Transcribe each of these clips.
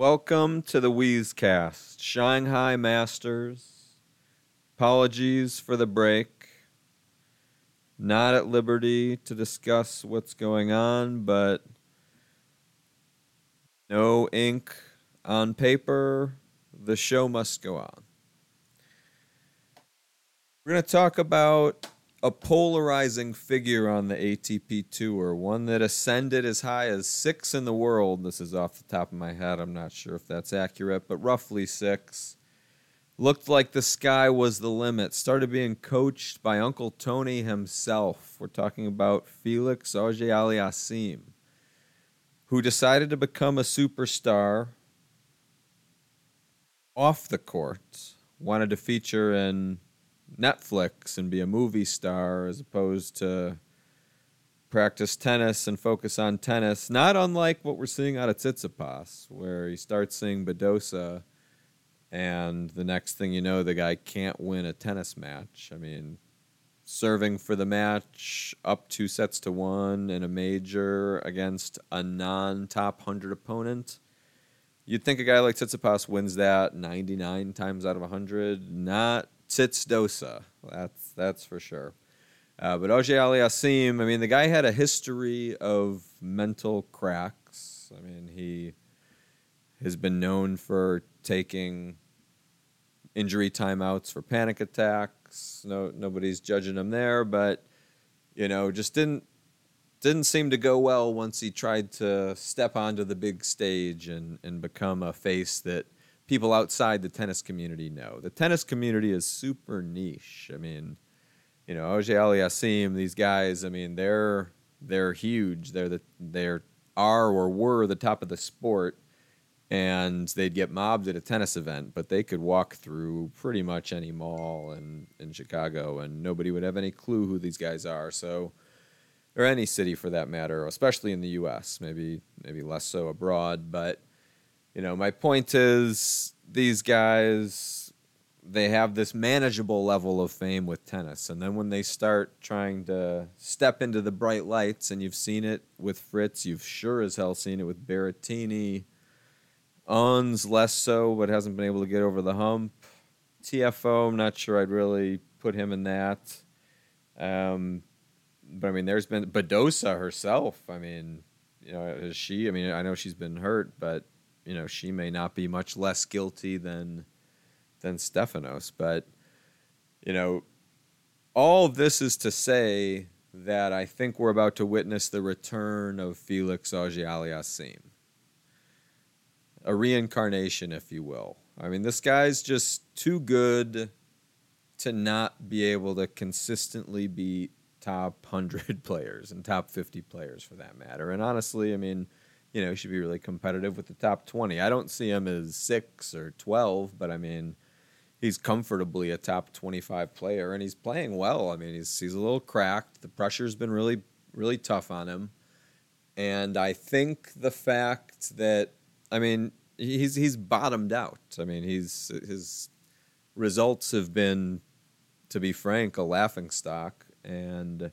Welcome to the Wheezecast, Shanghai Masters. Apologies for the break. Not at liberty to discuss what's going on, but no ink on paper. The show must go on. We're going to talk about a polarizing figure on the ATP Tour, one that ascended as high as six in the world. This is off the top of my head. I'm not sure if that's accurate, but roughly six. Looked like the sky was the limit. Started being coached by Uncle Tony himself. We're talking about Felix Auger-Aliassime, who decided to become a superstar off the court. Wanted to feature in Netflix and be a movie star as opposed to practice tennis and focus on tennis. Not unlike what we're seeing out of Tsitsipas, where he starts seeing Badosa, and the next thing you know, the guy can't win a tennis match. I mean, serving for the match up two sets to one in a major against a non top 100 opponent. You'd think a guy like Tsitsipas wins that 99 times out of 100. Not Tsitsdosa. That's that's for sure. Uh, but Auger-Aliassime, I mean, the guy had a history of mental cracks. I mean, he has been known for taking injury timeouts for panic attacks. No, nobody's judging him there, but you know, just didn't didn't seem to go well once he tried to step onto the big stage and and become a face that people outside the tennis community know. The tennis community is super niche. I mean, you know, Auger-Aliassime, these guys, I mean, they're they're huge. They're the they're are or were the top of the sport and they'd get mobbed at a tennis event, but they could walk through pretty much any mall in, in Chicago and nobody would have any clue who these guys are. So or any city for that matter, especially in the US, maybe maybe less so abroad, but you know, my point is these guys they have this manageable level of fame with tennis and then when they start trying to step into the bright lights and you've seen it with Fritz, you've sure as hell seen it with Berrettini. Ons less so, but hasn't been able to get over the hump. Tiafoe, I'm not sure I'd really put him in that. Um, but I mean, there's been Badosa herself. I mean, you know, is she? I mean, I know she's been hurt, but you know she may not be much less guilty than than Stefanos, but you know all this is to say that I think we're about to witness the return of Felix Auger-Aliassime. A reincarnation, if you will. I mean, this guy's just too good to not be able to consistently beat top 100 players and top 50 players for that matter. And honestly, I mean, you know, he should be really competitive with the top 20. I don't see him as 6 or 12, but I mean, he's comfortably a top 25 player and he's playing well. I mean, he's he's a little cracked. The pressure's been really really tough on him. And I think the fact that I mean, he's he's bottomed out. I mean, he's his results have been to be frank a laughing stock and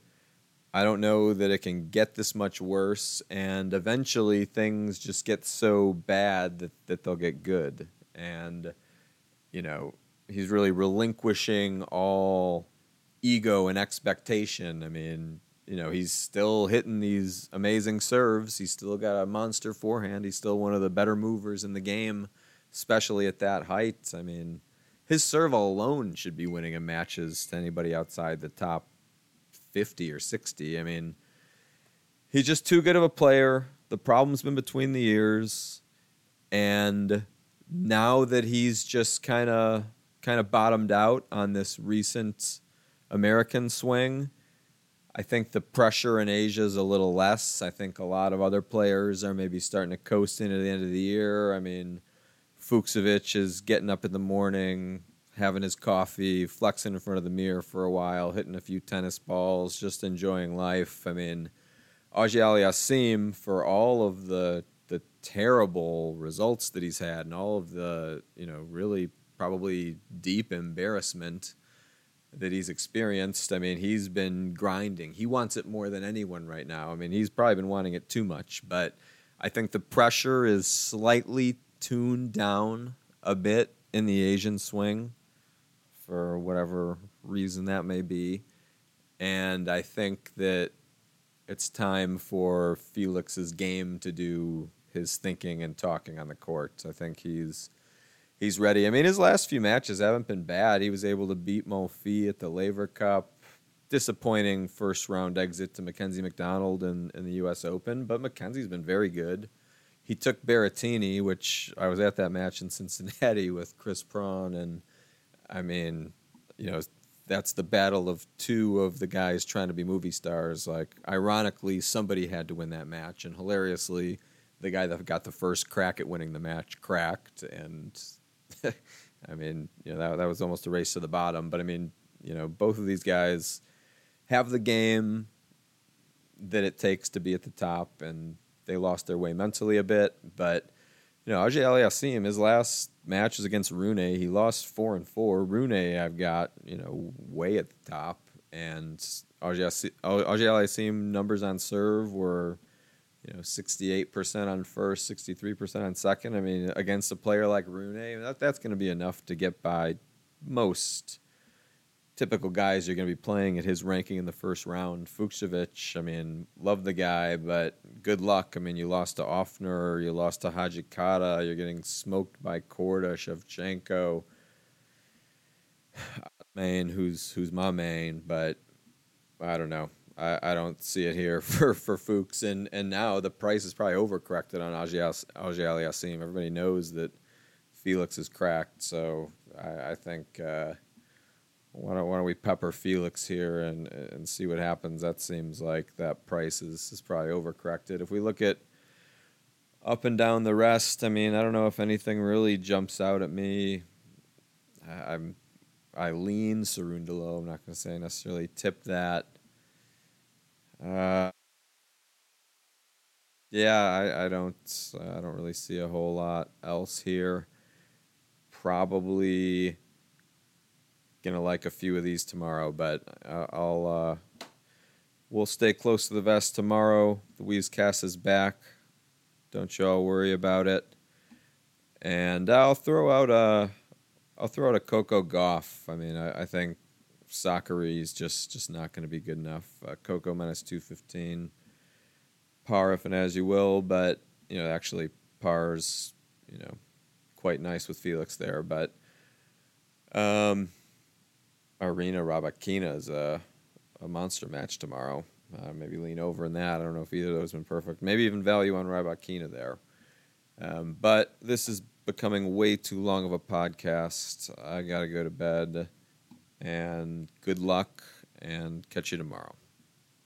I don't know that it can get this much worse, and eventually things just get so bad that, that they'll get good. And, you know, he's really relinquishing all ego and expectation. I mean, you know, he's still hitting these amazing serves. He's still got a monster forehand. He's still one of the better movers in the game, especially at that height. I mean, his serve alone should be winning him matches to anybody outside the top 50 or 60. I mean, he's just too good of a player. The problem's been between the ears. And now that he's just kind of kind of bottomed out on this recent American swing, I think the pressure in Asia is a little less. I think a lot of other players are maybe starting to coast into the end of the year. I mean, Fucsovics is getting up in the morning, having his coffee, flexing in front of the mirror for a while, hitting a few tennis balls, just enjoying life. I mean, Auger-Aliassime, for all of the the terrible results that he's had and all of the, you know, really probably deep embarrassment that he's experienced. I mean, he's been grinding. He wants it more than anyone right now. I mean, he's probably been wanting it too much, but I think the pressure is slightly tuned down a bit in the Asian swing for whatever reason that may be. And I think that it's time for Felix's game to do his thinking and talking on the court. I think he's he's ready. I mean, his last few matches haven't been bad. He was able to beat Monfils at the Laver Cup. Disappointing first round exit to Mackenzie McDonald in, in the U.S. Open, but Mackenzie's been very good. He took Berrettini, which I was at that match in Cincinnati with Chris Prawn, and I mean, you know, that's the battle of two of the guys trying to be movie stars. Like, ironically, somebody had to win that match, and hilariously, the guy that got the first crack at winning the match cracked, and I mean, you know, that that was almost a race to the bottom. But I mean, you know, both of these guys have the game that it takes to be at the top, and they lost their way mentally a bit. But you know, Auger-Aliassime, his last match was against Rune. He lost four and four. Rune, I've got you know way at the top, and Ajay Aliassim oh, numbers on serve were you know, 68% on first, 63% on second. I mean, against a player like Rune, that, that's going to be enough to get by most typical guys you're going to be playing at his ranking in the first round. Fucsovics, I mean, love the guy, but good luck. I mean, you lost to Ofner, you lost to Hijikata, you're getting smoked by Korda, Shevchenko, main, who's who's my main, but I don't know. I, I don't see it here for, for Fuchs. And, and now the price is probably overcorrected on Ajay Aliassim. Everybody knows that Felix is cracked. So I, I think uh, why, don't, why don't we pepper Felix here and, and see what happens? That seems like that price is, is probably overcorrected. If we look at up and down the rest, I mean, I don't know if anything really jumps out at me. I, I'm I lean Cerundolo. I'm not going to say necessarily tip that. Uh, yeah, I, I don't I don't really see a whole lot else here. Probably gonna like a few of these tomorrow, but uh, I'll uh, we'll stay close to the vest tomorrow. The Weezcast is back. Don't you all worry about it. And I'll throw out a I'll throw out a Coco Gauff. I mean, I, I think Sakkari is just just not going to be good enough. Uh, Coco minus two fifteen, par if and as you will, but you know actually par's you know quite nice with Felix there, but um, Aryna Rybakina is a a monster match tomorrow. Uh, maybe lean over in that. I don't know if either of those have been perfect. Maybe even value on Rybakina there. Um, but this is becoming way too long of a podcast. I got to go to bed and good luck and catch you tomorrow.